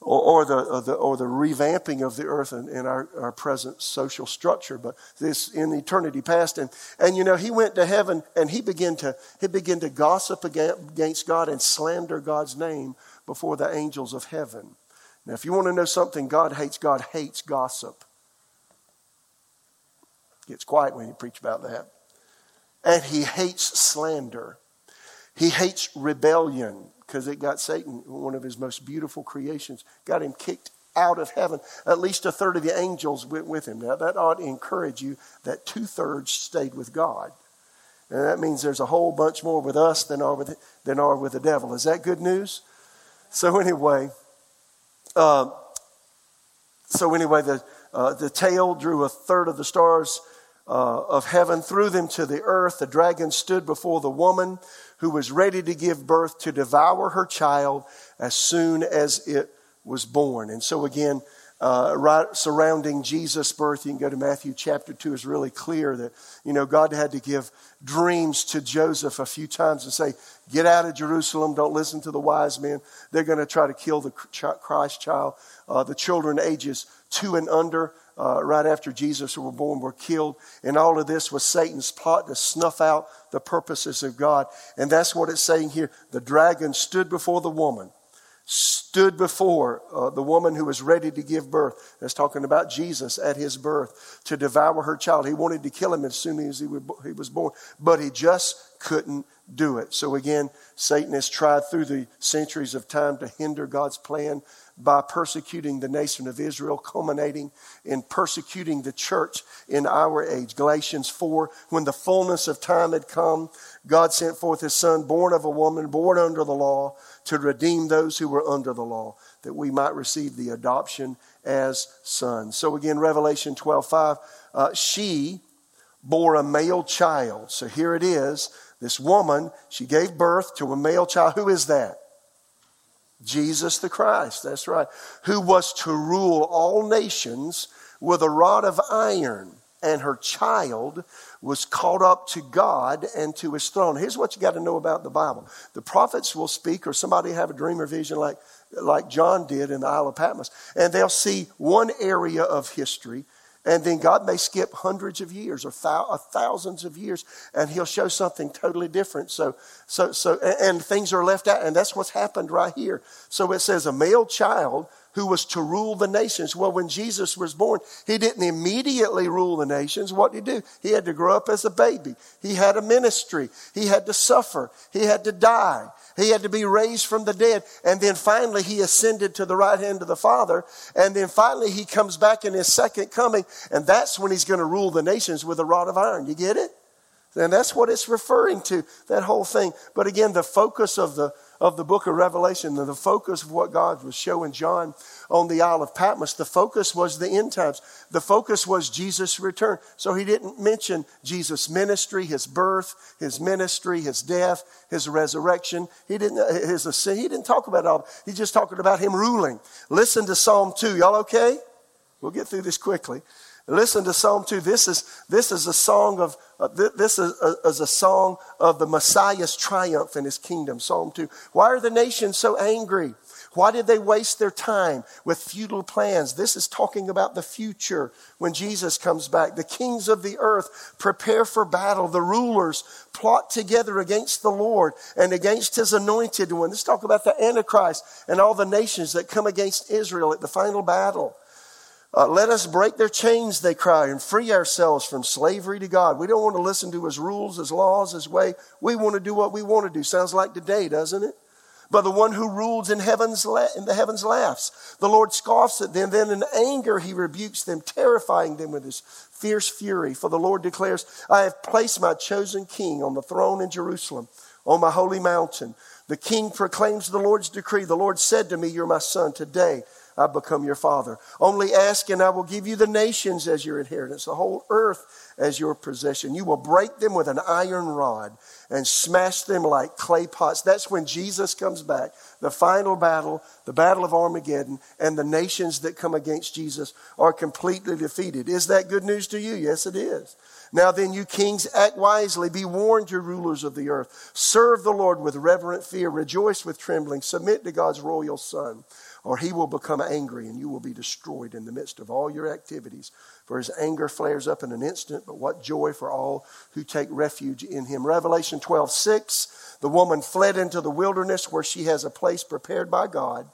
Speaker 1: or, or, the, or, the, or the revamping of the earth and, and our, our present social structure, but this in eternity past. And, and you know, he went to heaven and he began to, he began to gossip against God and slander God's name before the angels of heaven. Now, if you want to know something God hates, God hates gossip. Gets quiet when you preach about that. And he hates slander. He hates rebellion because it got Satan, one of his most beautiful creations, got him kicked out of heaven. At least a third of the angels went with him. Now, that ought to encourage you that two thirds stayed with God. And that means there's a whole bunch more with us than are with, than are with the devil. Is that good news? So, anyway, uh, so anyway, the, uh, the tail drew a third of the stars uh, of heaven, threw them to the earth. The dragon stood before the woman who was ready to give birth to devour her child as soon as it was born. And so, again, uh, right surrounding Jesus' birth, you can go to Matthew chapter 2, is really clear that, you know, God had to give dreams to Joseph a few times and say, Get out of Jerusalem, don't listen to the wise men. They're going to try to kill the Christ child. Uh, the children ages two and under uh, right after Jesus were born were killed. And all of this was Satan's plot to snuff out the purposes of God. And that's what it's saying here. The dragon stood before the woman, stood before uh, the woman who was ready to give birth. That's talking about Jesus at his birth to devour her child. He wanted to kill him as soon as he, he was born, but he just couldn't do it. So again, Satan has tried through the centuries of time to hinder God's plan by persecuting the nation of Israel, culminating in persecuting the church in our age. Galatians 4 When the fullness of time had come, God sent forth his Son, born of a woman, born under the law, to redeem those who were under the law, that we might receive the adoption as sons. So again, Revelation 12 5, uh, she bore a male child. So here it is. This woman, she gave birth to a male child. Who is that? Jesus the Christ, that's right, who was to rule all nations with a rod of iron. And her child was caught up to God and to his throne. Here's what you got to know about the Bible the prophets will speak, or somebody have a dream or vision like, like John did in the Isle of Patmos, and they'll see one area of history and then God may skip hundreds of years or uh, thousands of years, and He'll show something totally different. So, so, so, and things are left out, and that's what's happened right here. So it says a male child who was to rule the nations. Well, when Jesus was born, he didn't immediately rule the nations. What did he do? He had to grow up as a baby. He had a ministry. He had to suffer. He had to die. He had to be raised from the dead. And then finally, he ascended to the right hand of the Father. And then finally, he comes back in his second coming. And that's when he's going to rule the nations with a rod of iron. You get it? And that's what it's referring to, that whole thing. But again, the focus of the, of the book of Revelation, the focus of what God was showing John on the Isle of Patmos, the focus was the end times. The focus was Jesus' return. So he didn't mention Jesus' ministry, his birth, his ministry, his death, his resurrection. He didn't, his he didn't talk about it all. He's just talking about him ruling. Listen to Psalm 2. Y'all okay? We'll get through this quickly. Listen to Psalm 2. This is, this is a song of, uh, this is a, is a song of the Messiah's triumph in his kingdom. Psalm 2. Why are the nations so angry? Why did they waste their time with futile plans? This is talking about the future when Jesus comes back. The kings of the earth prepare for battle. The rulers plot together against the Lord and against his anointed one. Let's talk about the Antichrist and all the nations that come against Israel at the final battle. Uh, let us break their chains, they cry, and free ourselves from slavery to God. We don't want to listen to his rules, his laws, his way. We want to do what we want to do. Sounds like today, doesn't it? But the one who rules in, heaven's la- in the heavens laughs. The Lord scoffs at them. Then in anger he rebukes them, terrifying them with his fierce fury. For the Lord declares, I have placed my chosen king on the throne in Jerusalem, on my holy mountain. The king proclaims the Lord's decree. The Lord said to me, You're my son. Today I've become your father. Only ask, and I will give you the nations as your inheritance, the whole earth as your possession. You will break them with an iron rod and smash them like clay pots. That's when Jesus comes back. The final battle, the battle of Armageddon, and the nations that come against Jesus are completely defeated. Is that good news to you? Yes, it is. Now then, you kings, act wisely. Be warned, you rulers of the earth. Serve the Lord with reverent fear. Rejoice with trembling. Submit to God's royal Son or he will become angry and you will be destroyed in the midst of all your activities. For his anger flares up in an instant, but what joy for all who take refuge in him. Revelation 12, 6, the woman fled into the wilderness where she has a place prepared by God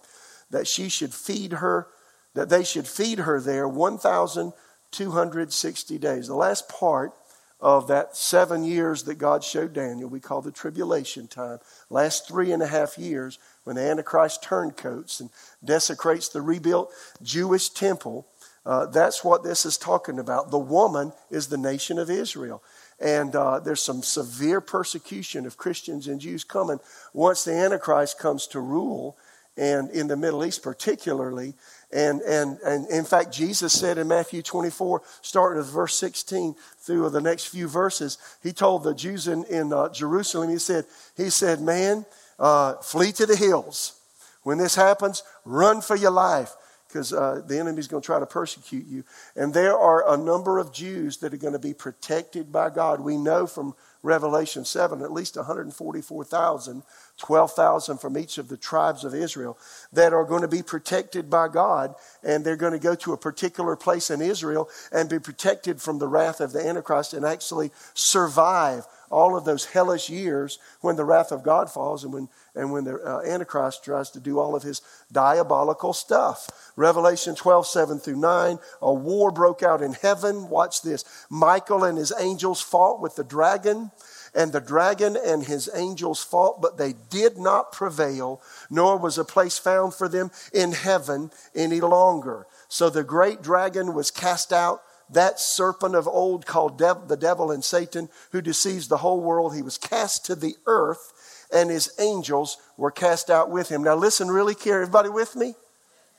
Speaker 1: that she should feed her, that they should feed her there 1,260 days. The last part of that seven years that God showed Daniel, we call the tribulation time, last three and a half years, when the Antichrist turncoats and desecrates the rebuilt Jewish temple, uh, that's what this is talking about. The woman is the nation of Israel. And uh, there's some severe persecution of Christians and Jews coming once the Antichrist comes to rule, and in the Middle East particularly. And, and, and in fact, Jesus said in Matthew 24, starting with verse 16 through the next few verses, he told the Jews in, in uh, Jerusalem, he said, he said, man, uh, flee to the hills. When this happens, run for your life because uh, the enemy's going to try to persecute you. And there are a number of Jews that are going to be protected by God. We know from Revelation 7 at least 144,000, 12,000 from each of the tribes of Israel that are going to be protected by God. And they're going to go to a particular place in Israel and be protected from the wrath of the Antichrist and actually survive all of those hellish years when the wrath of God falls and when, and when the uh, Antichrist tries to do all of his diabolical stuff. Revelation 12, 7 through 9, a war broke out in heaven. Watch this. Michael and his angels fought with the dragon, and the dragon and his angels fought, but they did not prevail, nor was a place found for them in heaven any longer. So the great dragon was cast out that serpent of old called dev- the devil and Satan, who deceives the whole world, he was cast to the earth, and his angels were cast out with him. Now, listen really carefully. Everybody with me?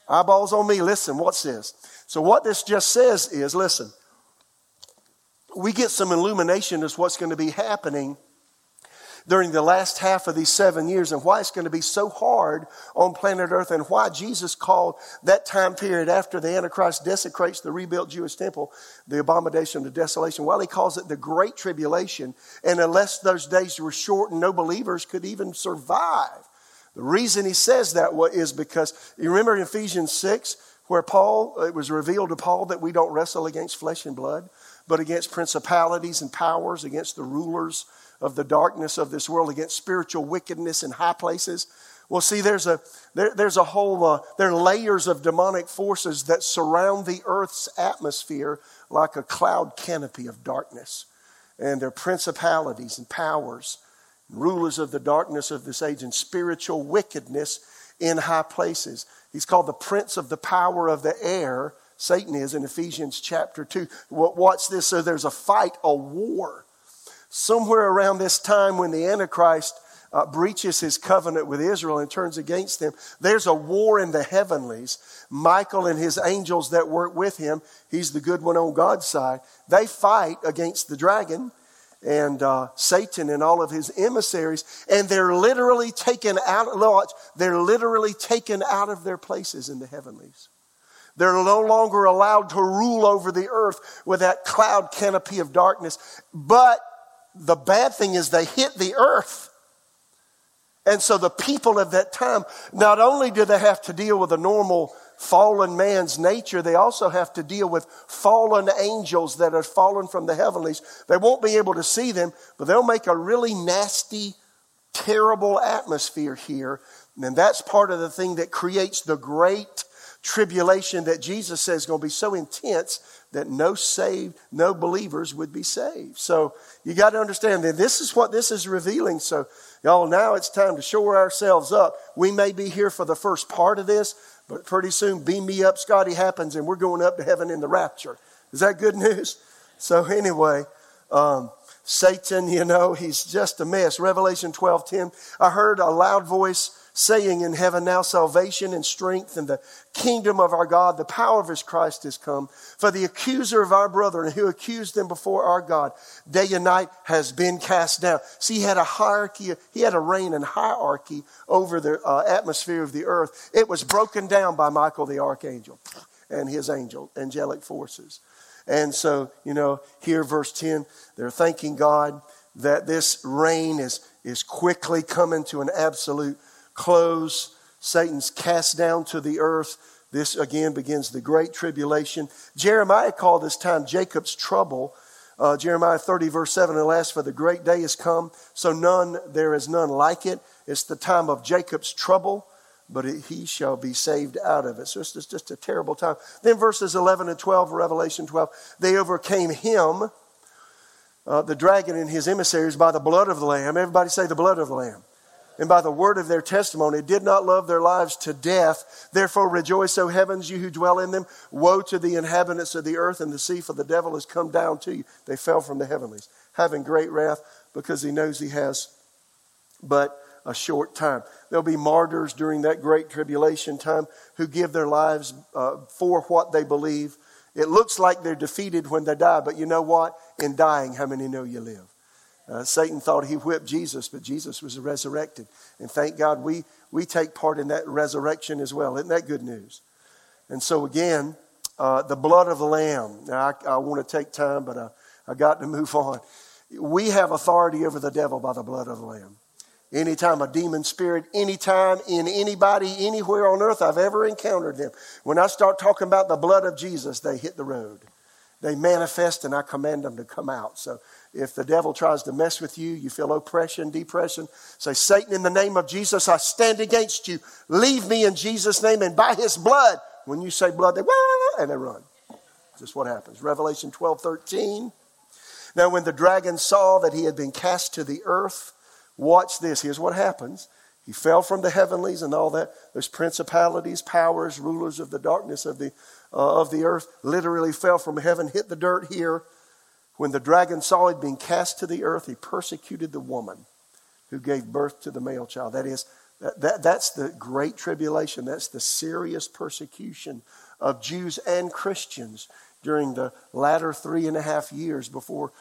Speaker 1: Eyeballs on me. Listen, what's this? So, what this just says is listen, we get some illumination as what's going to be happening during the last half of these seven years and why it's going to be so hard on planet Earth and why Jesus called that time period after the Antichrist desecrates the rebuilt Jewish temple, the abomination of the desolation, while he calls it the Great Tribulation. And unless those days were shortened, no believers could even survive. The reason he says that is because you remember in Ephesians 6 where Paul, it was revealed to Paul that we don't wrestle against flesh and blood, but against principalities and powers, against the rulers of the darkness of this world, against spiritual wickedness in high places. Well, see, there's a, there, there's a whole, uh, there are layers of demonic forces that surround the earth's atmosphere like a cloud canopy of darkness. And they're principalities and powers, rulers of the darkness of this age, and spiritual wickedness in high places. He's called the prince of the power of the air. Satan is in Ephesians chapter 2. Watch this. So there's a fight, a war somewhere around this time when the Antichrist uh, breaches his covenant with Israel and turns against them, there's a war in the heavenlies. Michael and his angels that work with him, he's the good one on God's side, they fight against the dragon and uh, Satan and all of his emissaries, and they're literally taken out. Watch, they're literally taken out of their places in the heavenlies. They're no longer allowed to rule over the earth with that cloud canopy of darkness, but the bad thing is they hit the earth. And so the people of that time, not only do they have to deal with a normal fallen man's nature, they also have to deal with fallen angels that are fallen from the heavenlies. They won't be able to see them, but they'll make a really nasty, terrible atmosphere here. And that's part of the thing that creates the great tribulation that Jesus says is going to be so intense that no saved, no believers would be saved. So you got to understand that this is what this is revealing. So y'all, now it's time to shore ourselves up. We may be here for the first part of this, but pretty soon, beam me up, Scotty happens, and we're going up to heaven in the rapture. Is that good news? So anyway, um, Satan, you know, he's just a mess. Revelation 12, 10. I heard a loud voice saying in heaven, Now salvation and strength and the kingdom of our God, the power of his Christ has come. For the accuser of our brethren who accused them before our God day and night has been cast down. See, he had a hierarchy, he had a reign and hierarchy over the uh, atmosphere of the earth. It was broken down by Michael the archangel and his angel, angelic forces. And so, you know, here, verse 10, they're thanking God that this reign is, is quickly coming to an absolute close. Satan's cast down to the earth. This again begins the great tribulation. Jeremiah called this time Jacob's trouble. Uh, Jeremiah 30, verse 7, alas, for the great day is come, so none, there is none like it. It's the time of Jacob's trouble, but it, he shall be saved out of it. So it's just, just a terrible time. Then verses 11 and 12, Revelation 12, they overcame him, uh, the dragon and his emissaries, by the blood of the Lamb. Everybody say the blood of the Lamb and by the word of their testimony did not love their lives to death. Therefore rejoice, O heavens, you who dwell in them. Woe to the inhabitants of the earth and the sea, for the devil has come down to you. They fell from the heavenlies, having great wrath, because he knows he has but a short time. There'll be martyrs during that great tribulation time who give their lives uh, for what they believe. It looks like they're defeated when they die, but you know what? In dying, how many know you live? Uh, Satan thought he whipped Jesus, but Jesus was resurrected. And thank God we, we take part in that resurrection as well. Isn't that good news? And so, again, uh, the blood of the Lamb. Now, I, I want to take time, but I, I got to move on. We have authority over the devil by the blood of the Lamb. Anytime a demon spirit, anytime in anybody, anywhere on earth I've ever encountered them, when I start talking about the blood of Jesus, they hit the road. They manifest and I command them to come out. So if the devil tries to mess with you, you feel oppression, depression, say, Satan, in the name of Jesus, I stand against you. Leave me in Jesus' name and by his blood. When you say blood, they and they run. Just what happens. Revelation 12, 13. Now, when the dragon saw that he had been cast to the earth, watch this. Here's what happens. He fell from the heavenlies and all that. There's principalities, powers, rulers of the darkness of the, uh, of the earth. Literally fell from heaven, hit the dirt here when the dragon saw it being cast to the earth, he persecuted the woman who gave birth to the male child. That is, that, that, that's the great tribulation. That's the serious persecution of Jews and Christians during the latter three and a half years before,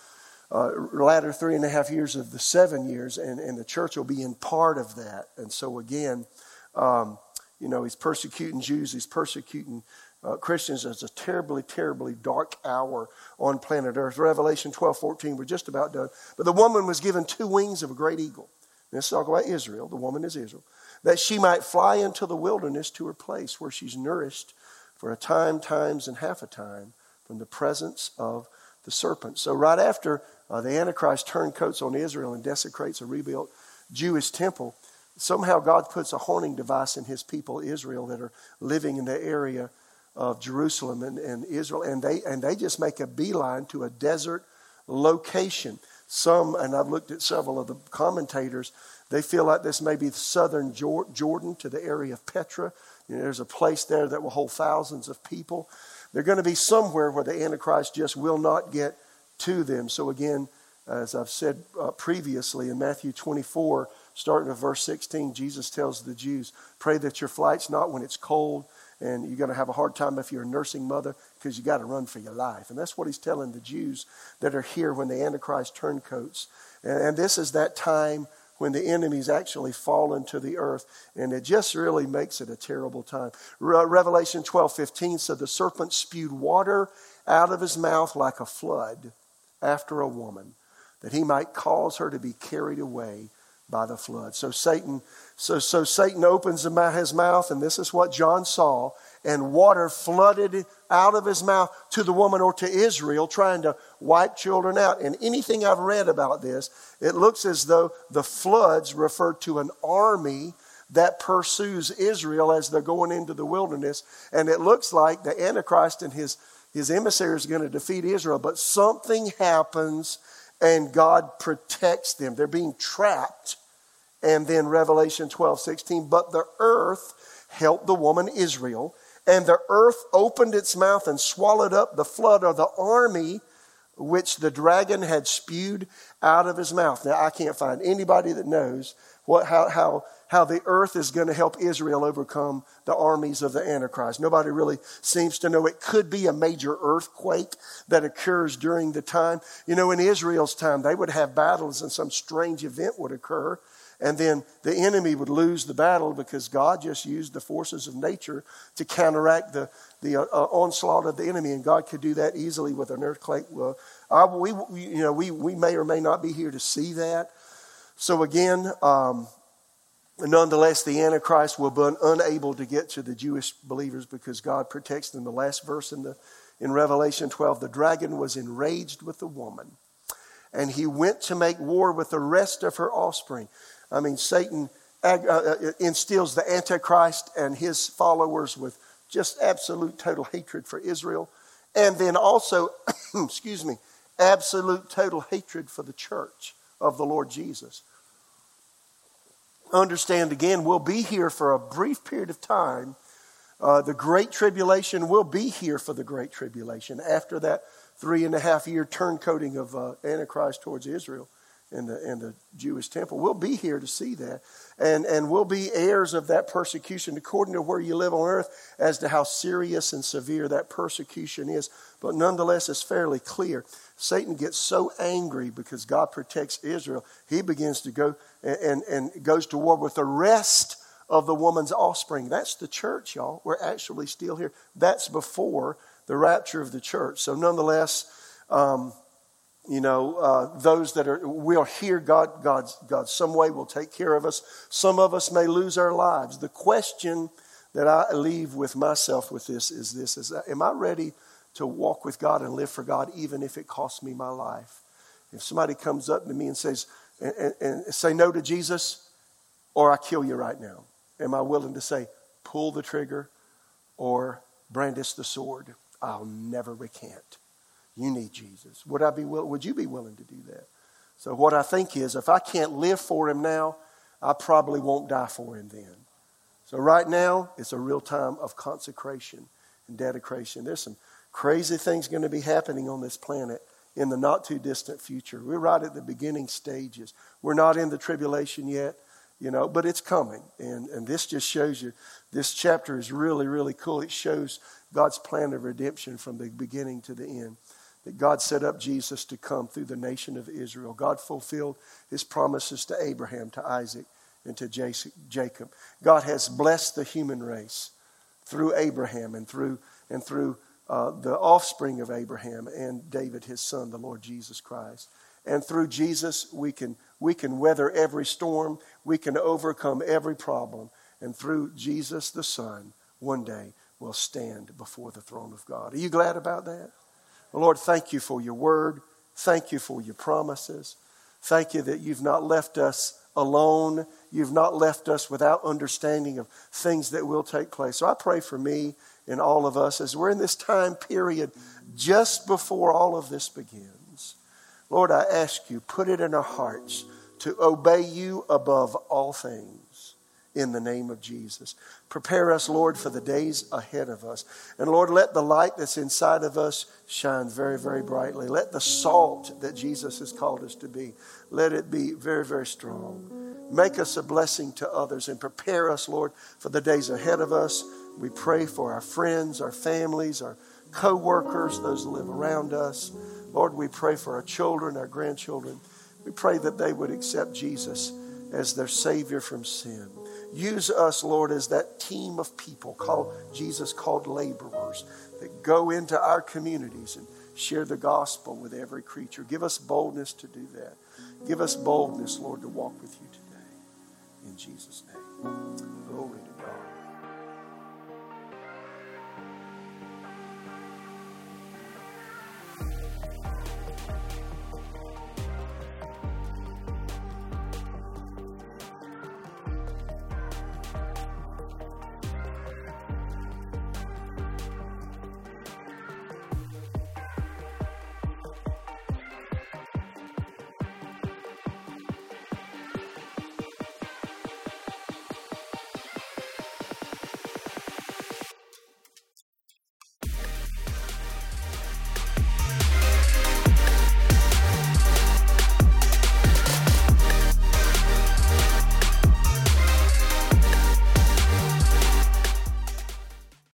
Speaker 1: uh, latter three and a half years of the seven years, and, and the church will be in part of that. And so, again, um, you know, he's persecuting Jews, he's persecuting uh, Christians is a terribly, terribly dark hour on planet Earth. Revelation 12, 14, we're just about done. But the woman was given two wings of a great eagle. Let's talk about Israel. The woman is Israel. That she might fly into the wilderness to her place where she's nourished for a time, times, and half a time from the presence of the serpent. So, right after uh, the Antichrist turncoats on Israel and desecrates a rebuilt Jewish temple, somehow God puts a homing device in his people, Israel, that are living in the area of Jerusalem and, and Israel, and they, and they just make a beeline to a desert location. Some, and I've looked at several of the commentators, they feel like this may be southern Jordan to the area of Petra. You know, there's a place there that will hold thousands of people. They're going to be somewhere where the Antichrist just will not get to them. So, again, as I've said uh, previously in Matthew 24, starting at verse 16, Jesus tells the Jews, Pray that your flight's not when it's cold and you're going to have a hard time if you're a nursing mother because you got to run for your life. And that's what he's telling the Jews that are here when the Antichrist turncoats. And, and this is that time when the enemies actually fall into the earth. And it just really makes it a terrible time. Re- Revelation 12 15 said, The serpent spewed water out of his mouth like a flood after a woman, that he might cause her to be carried away by the flood. So Satan, so, so Satan opens his mouth, and this is what John saw, and water flooded out of his mouth to the woman or to Israel, trying to wipe children out. And anything I've read about this, it looks as though the floods refer to an army that pursues Israel as they're going into the wilderness. And it looks like the Antichrist and his, his emissaries are going to defeat Israel, but something happens and God protects them. They're being trapped. And then Revelation 12, 16, but the earth helped the woman Israel, and the earth opened its mouth and swallowed up the flood of the army which the dragon had spewed out of his mouth. Now, I can't find anybody that knows what, how, how, how the earth is going to help Israel overcome the armies of the Antichrist. Nobody really seems to know. It could be a major earthquake that occurs during the time. You know, in Israel's time, they would have battles and some strange event would occur. And then the enemy would lose the battle because God just used the forces of nature to counteract the, the uh, uh onslaught of the enemy. And God could do that easily with an earthquake. Well, we, you know, we, we may or may not be here to see that. So again, um, nonetheless, the Antichrist will be unable to get to the Jewish believers because God protects them. The last verse in, the, in Revelation 12 the dragon was enraged with the woman, and he went to make war with the rest of her offspring. I mean, Satan uh, uh, instills the Antichrist and his followers with just absolute total hatred for Israel. And then also, excuse me, absolute total hatred for the church of the Lord Jesus. Understand again, we'll be here for a brief period of time. Uh, the Great Tribulation will be here for the Great Tribulation after that three and a half year turncoating of uh, Antichrist towards Israel in the, in the Jewish temple. We'll be here to see that. And, and we'll be heirs of that persecution according to where you live on earth as to how serious and severe that persecution is. But nonetheless, it's fairly clear. Satan gets so angry because God protects Israel, he begins to go and, and, and goes to war with the rest of the woman's offspring. That's the church, y'all. We're actually still here. That's before the rapture of the church. So, nonetheless, um, you know, uh, those that are, we'll hear God, God, God some way will take care of us. Some of us may lose our lives. The question that I leave with myself with this is this, is am I ready to walk with God and live for God even if it costs me my life? If somebody comes up to me and says, and, and say no to Jesus, or I kill you right now, am I willing to say, pull the trigger or brandish the sword? I'll never recant. You need Jesus. Would I be will, would you be willing to do that? So what I think is if I can't live for him now, I probably won't die for him then. So right now, it's a real time of consecration and dedication. There's some crazy things going to be happening on this planet in the not too distant future. We're right at the beginning stages. We're not in the tribulation yet, you know, but it's coming. And, and this just shows you, this chapter is really, really cool. It shows God's plan of redemption from the beginning to the end that God set up Jesus to come through the nation of Israel. God fulfilled his promises to Abraham, to Isaac, and to Jacob. God has blessed the human race through Abraham and through, and through uh, the offspring of Abraham and David, his son, the Lord Jesus Christ. And through Jesus, we can, we can weather every storm, we can overcome every problem. And through Jesus, the Son, one day we'll stand before the throne of God. Are you glad about that? Lord, thank you for your word. Thank you for your promises. Thank you that you've not left us alone. You've not left us without understanding of things that will take place. So I pray for me and all of us as we're in this time period just before all of this begins. Lord, I ask you, put it in our hearts to obey you above all things in the name of Jesus. Prepare us, Lord, for the days ahead of us. And Lord, let the light that's inside of us shine very, very brightly. Let the salt that Jesus has called us to be, let it be very, very strong. Make us a blessing to others and prepare us, Lord, for the days ahead of us. We pray for our friends, our families, our co workers, those who live around us. Lord, we pray for our children, our grandchildren. We pray that they would accept Jesus as their Savior from sin. Use us, Lord, as that team of people called Jesus called laborers that go into our communities and share the gospel with every creature. Give us boldness to do that. Give us boldness, Lord, to walk with you today. In Jesus' name. Glory to God.